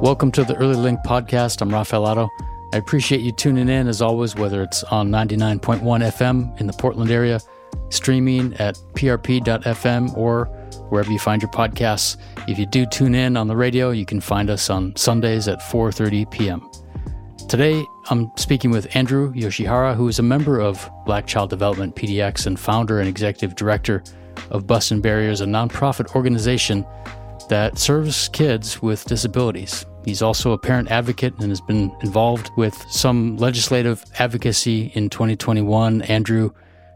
Welcome to the Early Link podcast. I'm Rafael Otto. I appreciate you tuning in as always, whether it's on 99.1 FM in the Portland area, streaming at prp.fm, or wherever you find your podcasts. If you do tune in on the radio, you can find us on Sundays at 4:30 p.m. Today, I'm speaking with Andrew Yoshihara, who is a member of Black Child Development PDX and founder and executive director of Bustin' Barriers, a nonprofit organization that serves kids with disabilities. He's also a parent advocate and has been involved with some legislative advocacy in 2021. Andrew,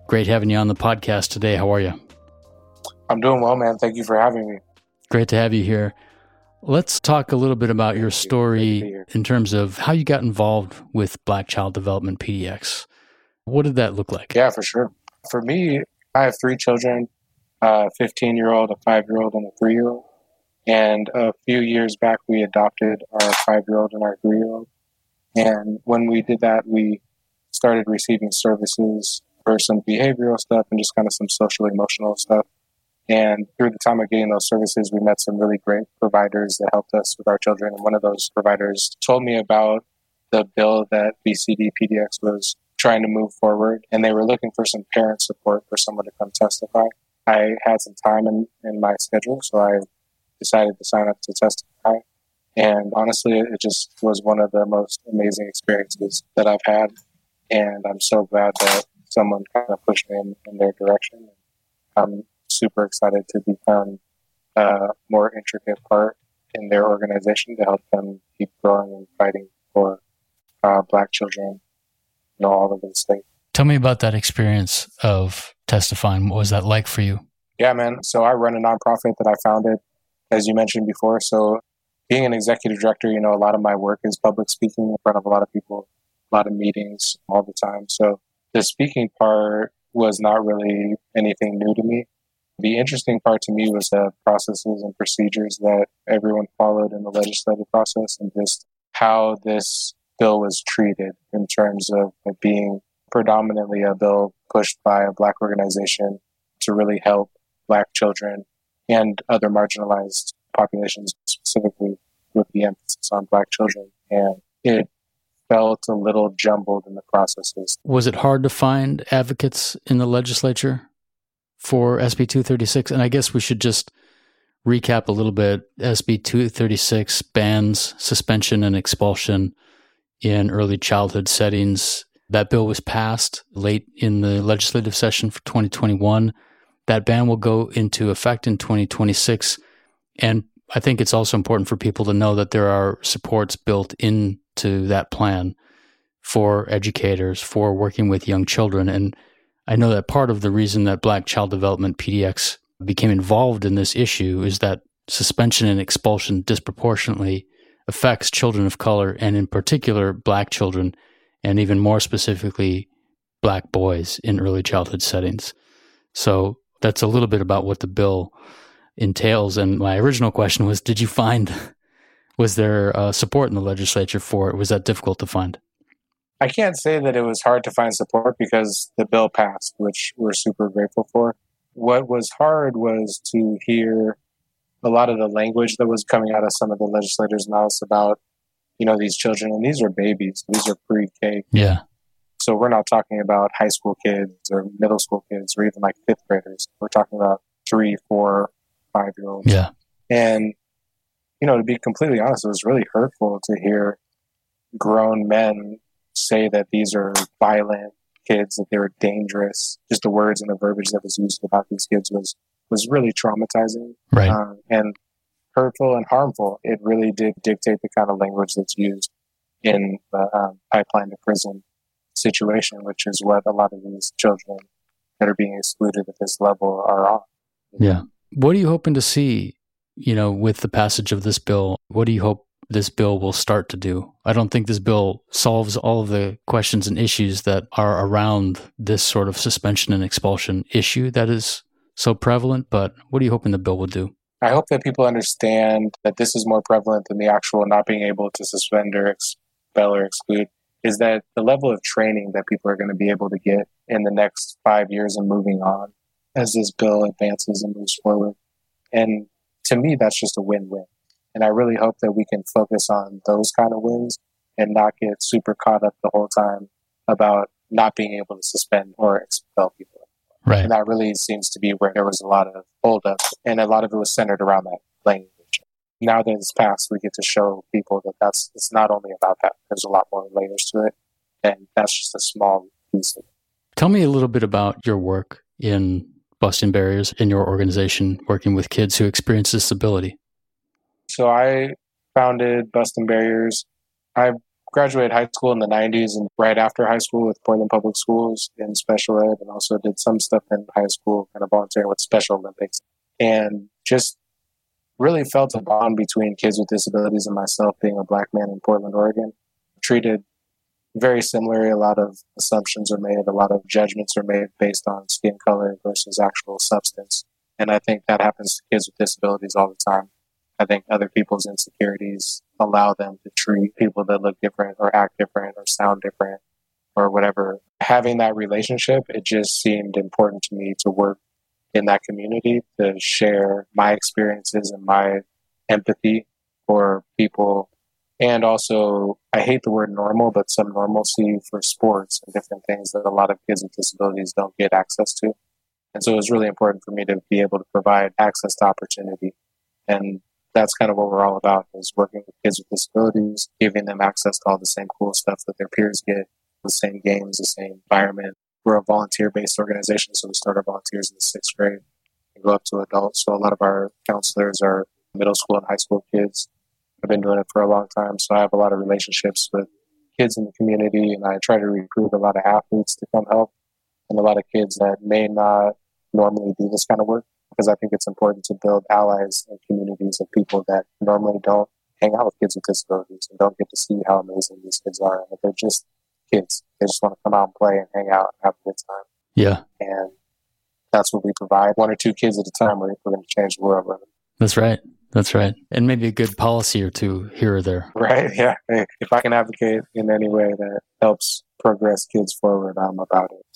great having you on the podcast today. How are you? I'm doing well, man. Thank you for having me. Great to have you here. Let's talk a little bit about your story in terms of how you got involved with Black Child Development PDX. What did that look like? Yeah, for sure. For me, I have three children a 15 year old, a five year old, and a three year old. And a few years back, we adopted our five year old and our three year old. And when we did that, we started receiving services for some behavioral stuff and just kind of some social emotional stuff. And through the time of getting those services, we met some really great providers that helped us with our children. And one of those providers told me about the bill that BCD PDX was trying to move forward. And they were looking for some parent support for someone to come testify. I had some time in, in my schedule, so I decided to sign up to testify. And honestly, it just was one of the most amazing experiences that I've had. And I'm so glad that someone kind of pushed me in, in their direction. I'm super excited to become a more intricate part in their organization to help them keep growing and fighting for uh, Black children, you know, all over the state. Tell me about that experience of testifying. What was that like for you? Yeah, man. So I run a nonprofit that I founded, as you mentioned before. So being an executive director, you know, a lot of my work is public speaking in front of a lot of people, a lot of meetings all the time. So the speaking part was not really anything new to me. The interesting part to me was the processes and procedures that everyone followed in the legislative process and just how this bill was treated in terms of it being predominantly a bill pushed by a black organization to really help black children and other marginalized populations, specifically with the emphasis on black children. And it felt a little jumbled in the processes. Was it hard to find advocates in the legislature for SB 236? And I guess we should just recap a little bit. SB 236 bans suspension and expulsion in early childhood settings that bill was passed late in the legislative session for 2021. That ban will go into effect in 2026. And I think it's also important for people to know that there are supports built into that plan for educators, for working with young children. And I know that part of the reason that Black Child Development PDX became involved in this issue is that suspension and expulsion disproportionately affects children of color and, in particular, Black children and even more specifically, black boys in early childhood settings. So that's a little bit about what the bill entails. And my original question was Did you find, was there uh, support in the legislature for it? Was that difficult to find? I can't say that it was hard to find support because the bill passed, which we're super grateful for. What was hard was to hear a lot of the language that was coming out of some of the legislators' mouths about you know, these children, and these are babies. These are pre-K. Yeah. So we're not talking about high school kids or middle school kids or even like fifth graders. We're talking about three, four, five year olds. Yeah. And, you know, to be completely honest, it was really hurtful to hear grown men say that these are violent kids, that they were dangerous. Just the words and the verbiage that was used about these kids was was really traumatizing. Right. Um, and hurtful and harmful. It really did dictate the kind of language that's used in the um, pipeline to prison situation, which is what a lot of these children that are being excluded at this level are on. Yeah. What are you hoping to see, you know, with the passage of this bill? What do you hope this bill will start to do? I don't think this bill solves all of the questions and issues that are around this sort of suspension and expulsion issue that is so prevalent, but what are you hoping the bill will do? I hope that people understand that this is more prevalent than the actual not being able to suspend or expel or exclude. Is that the level of training that people are going to be able to get in the next five years and moving on as this bill advances and moves forward? And to me, that's just a win win. And I really hope that we can focus on those kind of wins and not get super caught up the whole time about not being able to suspend or expel people. Right. And that really seems to be where there was a lot of holdups, and a lot of it was centered around that language. Now that it's passed, we get to show people that that's it's not only about that. There's a lot more layers to it, and that's just a small piece of it. Tell me a little bit about your work in busting barriers in your organization, working with kids who experience disability. So I founded Bustin' Barriers. I graduated high school in the 90s and right after high school with Portland Public Schools in special ed and also did some stuff in high school, kind of volunteering with Special Olympics. And just really felt a bond between kids with disabilities and myself being a black man in Portland, Oregon. Treated very similarly. A lot of assumptions are made, a lot of judgments are made based on skin color versus actual substance. And I think that happens to kids with disabilities all the time. I think other people's insecurities allow them to treat people that look different or act different or sound different or whatever. Having that relationship, it just seemed important to me to work in that community to share my experiences and my empathy for people. And also, I hate the word normal, but some normalcy for sports and different things that a lot of kids with disabilities don't get access to. And so it was really important for me to be able to provide access to opportunity. And that's kind of what we're all about is working with kids with disabilities, giving them access to all the same cool stuff that their peers get, the same games, the same environment. We're a volunteer based organization, so we start our volunteers in the sixth grade and go up to adults. So a lot of our counselors are middle school and high school kids. I've been doing it for a long time, so I have a lot of relationships with kids in the community, and I try to recruit a lot of athletes to come help and a lot of kids that may not normally do this kind of work because I think it's important to build allies and communities of people that normally don't hang out with kids with disabilities and don't get to see how amazing these kids are. And that they're just kids. They just want to come out and play and hang out and have a good time. Yeah. And that's what we provide. One or two kids at a time, we're, we're going to change the world. That's right. That's right. And maybe a good policy or two here or there. Right. Yeah. Hey, if I can advocate in any way that helps progress kids forward, I'm about it.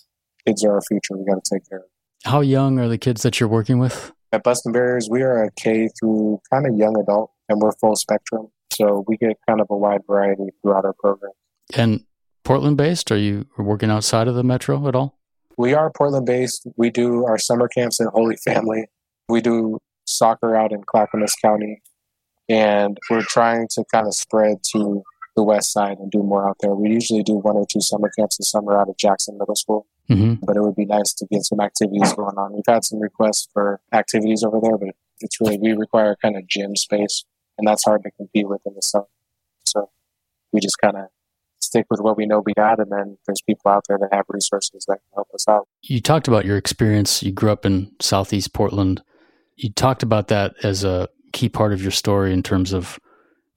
Kids are our future. We got to take care of. How young are the kids that you're working with? At Bustin' Barriers, we are a K through kind of young adult, and we're full spectrum. So we get kind of a wide variety throughout our program. And Portland based? Are you working outside of the metro at all? We are Portland based. We do our summer camps in Holy Family. We do soccer out in Clackamas County. And we're trying to kind of spread to the west side and do more out there. We usually do one or two summer camps in summer out of Jackson Middle School. Mm-hmm. But it would be nice to get some activities going on. We've had some requests for activities over there, but it's really, we require kind of gym space, and that's hard to compete with in the summer. So we just kind of stick with what we know we got, and then there's people out there that have resources that can help us out. You talked about your experience. You grew up in Southeast Portland. You talked about that as a key part of your story in terms of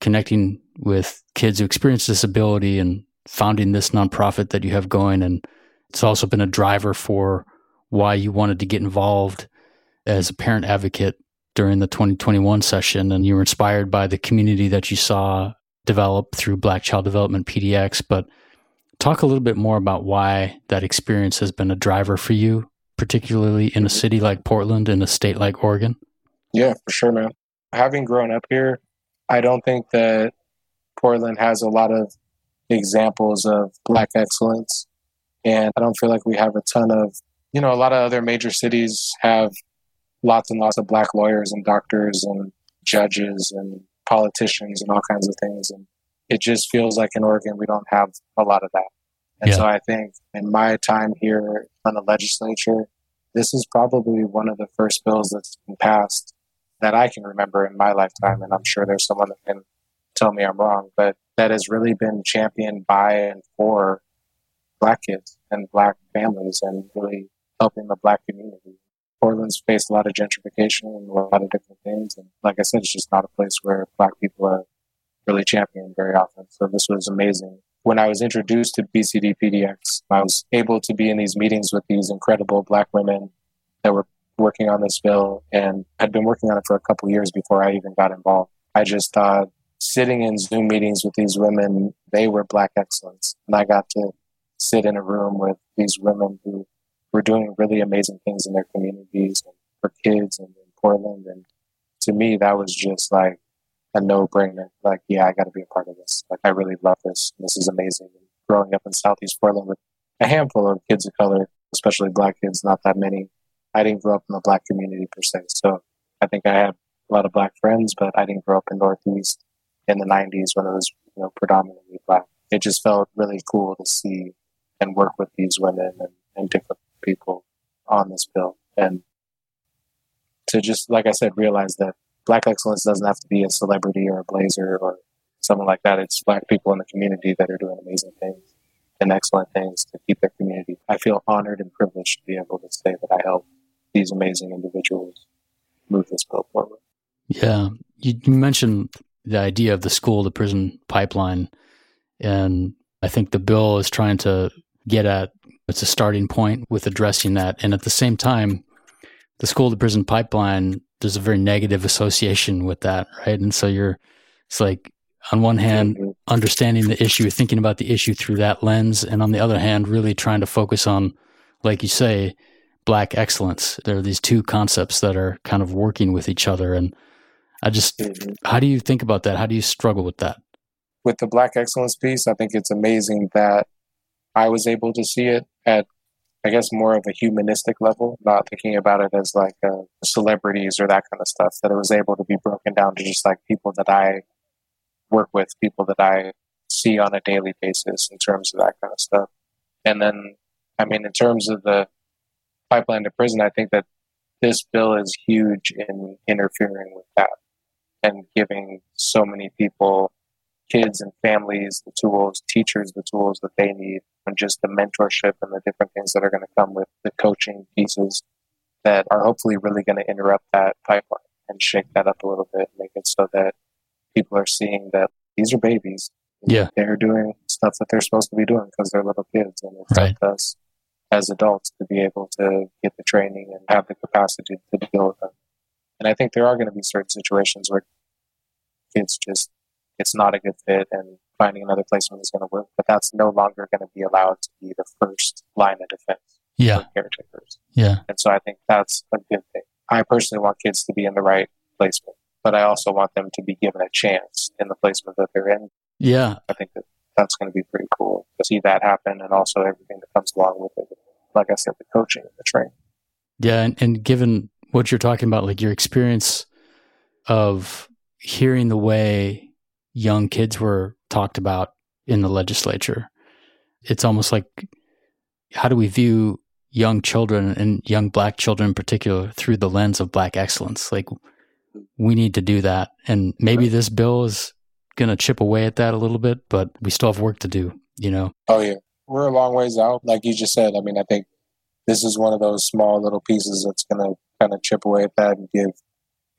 connecting with kids who experience disability and founding this nonprofit that you have going and it's also been a driver for why you wanted to get involved as a parent advocate during the 2021 session. And you were inspired by the community that you saw develop through Black Child Development PDX. But talk a little bit more about why that experience has been a driver for you, particularly in a city like Portland and a state like Oregon. Yeah, for sure, man. Having grown up here, I don't think that Portland has a lot of examples of Black excellence and I don't feel like we have a ton of, you know, a lot of other major cities have lots and lots of black lawyers and doctors and judges and politicians and all kinds of things. And it just feels like in Oregon, we don't have a lot of that. And yeah. so I think in my time here on the legislature, this is probably one of the first bills that's been passed that I can remember in my lifetime. And I'm sure there's someone that can tell me I'm wrong, but that has really been championed by and for black kids and black families and really helping the black community. Portland's faced a lot of gentrification and a lot of different things. And like I said, it's just not a place where black people are really championed very often. So this was amazing. When I was introduced to BCD PDX, I was able to be in these meetings with these incredible black women that were working on this bill and had been working on it for a couple years before I even got involved. I just thought sitting in Zoom meetings with these women, they were black excellence. And I got to sit in a room with these women who were doing really amazing things in their communities and for kids and in Portland. And to me, that was just like a no brainer. Like, yeah, I got to be a part of this. Like, I really love this. This is amazing. Growing up in Southeast Portland with a handful of kids of color, especially black kids, not that many. I didn't grow up in the black community per se. So I think I have a lot of black friends, but I didn't grow up in Northeast in the 90s when it was you know, predominantly black. It just felt really cool to see and work with these women and, and different people on this bill. And to just, like I said, realize that black excellence doesn't have to be a celebrity or a blazer or someone like that. It's black people in the community that are doing amazing things and excellent things to keep their community. I feel honored and privileged to be able to say that I help these amazing individuals move this bill forward. Yeah. You, you mentioned the idea of the school to prison pipeline. And I think the bill is trying to get at it's a starting point with addressing that. And at the same time, the school to prison pipeline, there's a very negative association with that, right? And so you're, it's like, on one hand, understanding the issue, thinking about the issue through that lens. And on the other hand, really trying to focus on, like you say, black excellence. There are these two concepts that are kind of working with each other. And I just, mm-hmm. how do you think about that? How do you struggle with that? With the Black Excellence piece, I think it's amazing that I was able to see it at, I guess, more of a humanistic level, not thinking about it as like uh, celebrities or that kind of stuff, that it was able to be broken down to just like people that I work with, people that I see on a daily basis in terms of that kind of stuff. And then, I mean, in terms of the pipeline to prison, I think that this bill is huge in interfering with that and giving so many people, kids and families, the tools, teachers, the tools that they need, and just the mentorship and the different things that are going to come with the coaching pieces that are hopefully really going to interrupt that pipeline and shake that up a little bit, make it so that people are seeing that these are babies. Yeah. They're doing stuff that they're supposed to be doing because they're little kids. And it's right. up us as adults to be able to get the training and have the capacity to deal with them. And I think there are going to be certain situations where kids just, it's not a good fit and finding another placement is going to work, but that's no longer going to be allowed to be the first line of defense yeah. for caretakers. Yeah. And so I think that's a good thing. I personally want kids to be in the right placement, but I also want them to be given a chance in the placement that they're in. Yeah. I think that that's going to be pretty cool to see that happen and also everything that comes along with it. Like I said, the coaching and the training. Yeah. And, and given what you're talking about, like your experience of hearing the way young kids were talked about in the legislature, it's almost like how do we view young children and young black children in particular through the lens of black excellence? Like we need to do that. And maybe right. this bill is going to chip away at that a little bit, but we still have work to do, you know? Oh, yeah. We're a long ways out. Like you just said, I mean, I think this is one of those small little pieces that's going to kind of chip away at that and give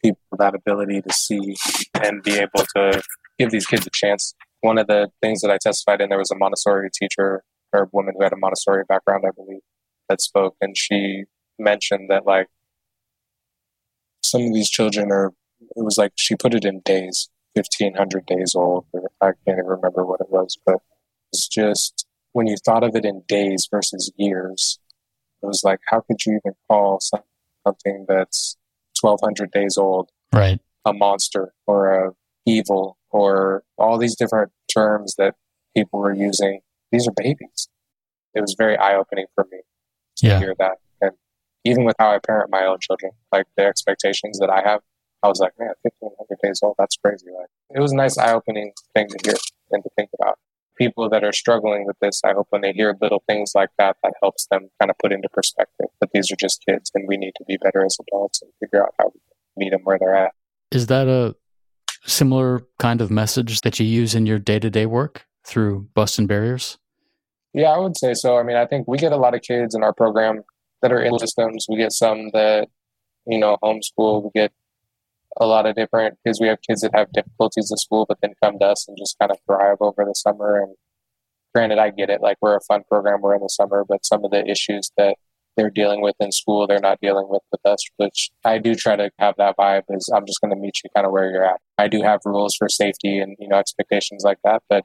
people that ability to see and be able to give these kids a chance. One of the things that I testified in, there was a Montessori teacher or a woman who had a Montessori background, I believe, that spoke, and she mentioned that like some of these children are. It was like she put it in days. 1500 days old. I can't even remember what it was, but it's just when you thought of it in days versus years, it was like, how could you even call something that's 1200 days old right a monster or a evil or all these different terms that people were using these are babies it was very eye-opening for me to yeah. hear that and even with how i parent my own children like the expectations that i have I was like, man, 1500 days old, that's crazy. Like, it was a nice eye opening thing to hear and to think about. People that are struggling with this, I hope when they hear little things like that, that helps them kind of put into perspective that these are just kids and we need to be better as adults and figure out how we meet them where they're at. Is that a similar kind of message that you use in your day to day work through Bustin' Barriers? Yeah, I would say so. I mean, I think we get a lot of kids in our program that are in systems. We get some that, you know, homeschool. We get a lot of different kids. we have kids that have difficulties in school, but then come to us and just kind of thrive over the summer. And granted, I get it. Like we're a fun program, we're in the summer, but some of the issues that they're dealing with in school, they're not dealing with with us, which I do try to have that vibe is I'm just going to meet you kind of where you're at. I do have rules for safety and, you know, expectations like that. But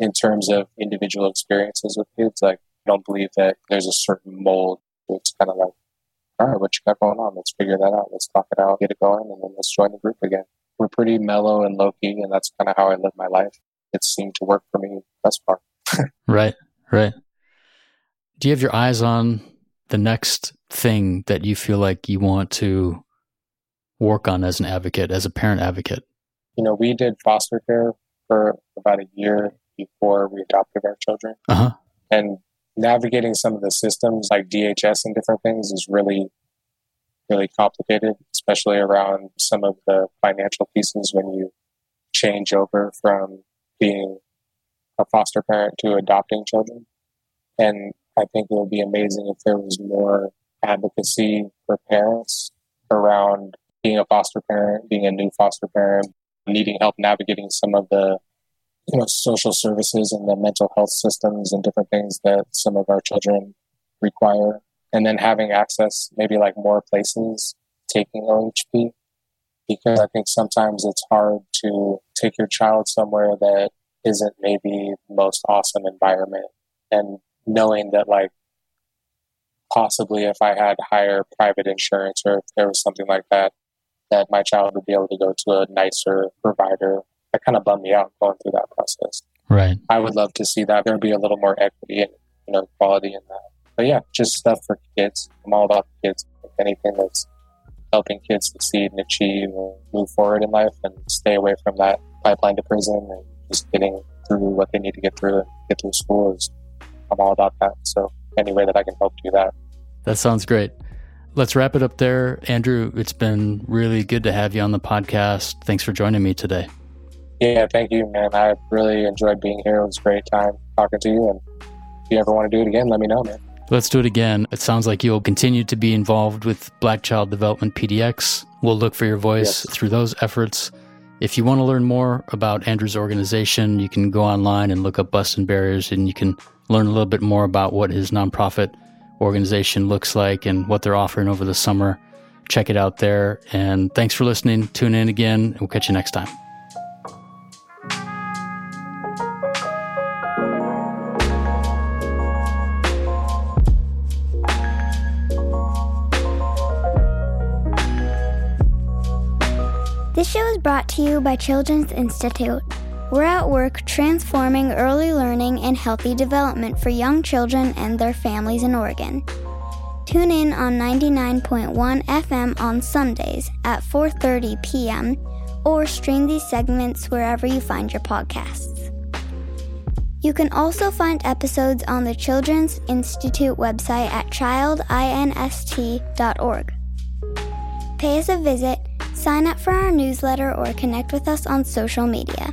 in terms of individual experiences with kids, like I don't believe that there's a certain mold. It's kind of like all right, what you got going on? Let's figure that out. Let's talk it out, get it going, and then let's join the group again. we're pretty mellow and low key, and that's kind of how I live my life. It seemed to work for me thus far. right, right. Do you have your eyes on the next thing that you feel like you want to work on as an advocate, as a parent advocate? You know, we did foster care for about a year before we adopted our children. Uh-huh. And navigating some of the systems like DHS and different things is really, really complicated, especially around some of the financial pieces when you change over from being a foster parent to adopting children. And I think it would be amazing if there was more advocacy for parents around being a foster parent, being a new foster parent, needing help navigating some of the you know social services and the mental health systems and different things that some of our children require. And then having access maybe like more places taking OHP because I think sometimes it's hard to take your child somewhere that isn't maybe the most awesome environment. And knowing that like possibly if I had higher private insurance or if there was something like that, that my child would be able to go to a nicer provider. That kind of bummed me out going through that process. Right. I would love to see that there be a little more equity and you know quality in that. But yeah, just stuff for kids. I'm all about kids. Anything that's helping kids succeed and achieve and move forward in life and stay away from that pipeline to prison and just getting through what they need to get through and get through school is I'm all about that. So any way that I can help do that. That sounds great. Let's wrap it up there. Andrew, it's been really good to have you on the podcast. Thanks for joining me today. Yeah, thank you, man. I really enjoyed being here. It was a great time talking to you. And if you ever want to do it again, let me know, man. Let's do it again. It sounds like you'll continue to be involved with Black Child Development PDX. We'll look for your voice yes. through those efforts. If you want to learn more about Andrew's organization, you can go online and look up Bustin' Barriers and you can learn a little bit more about what his nonprofit organization looks like and what they're offering over the summer. Check it out there. And thanks for listening. Tune in again. We'll catch you next time. This show is brought to you by Children's Institute. We're at work transforming early learning and healthy development for young children and their families in Oregon. Tune in on 99.1 FM on Sundays at 4:30 p.m. or stream these segments wherever you find your podcasts. You can also find episodes on the Children's Institute website at childinst.org. Pay us a visit, sign up for our newsletter, or connect with us on social media.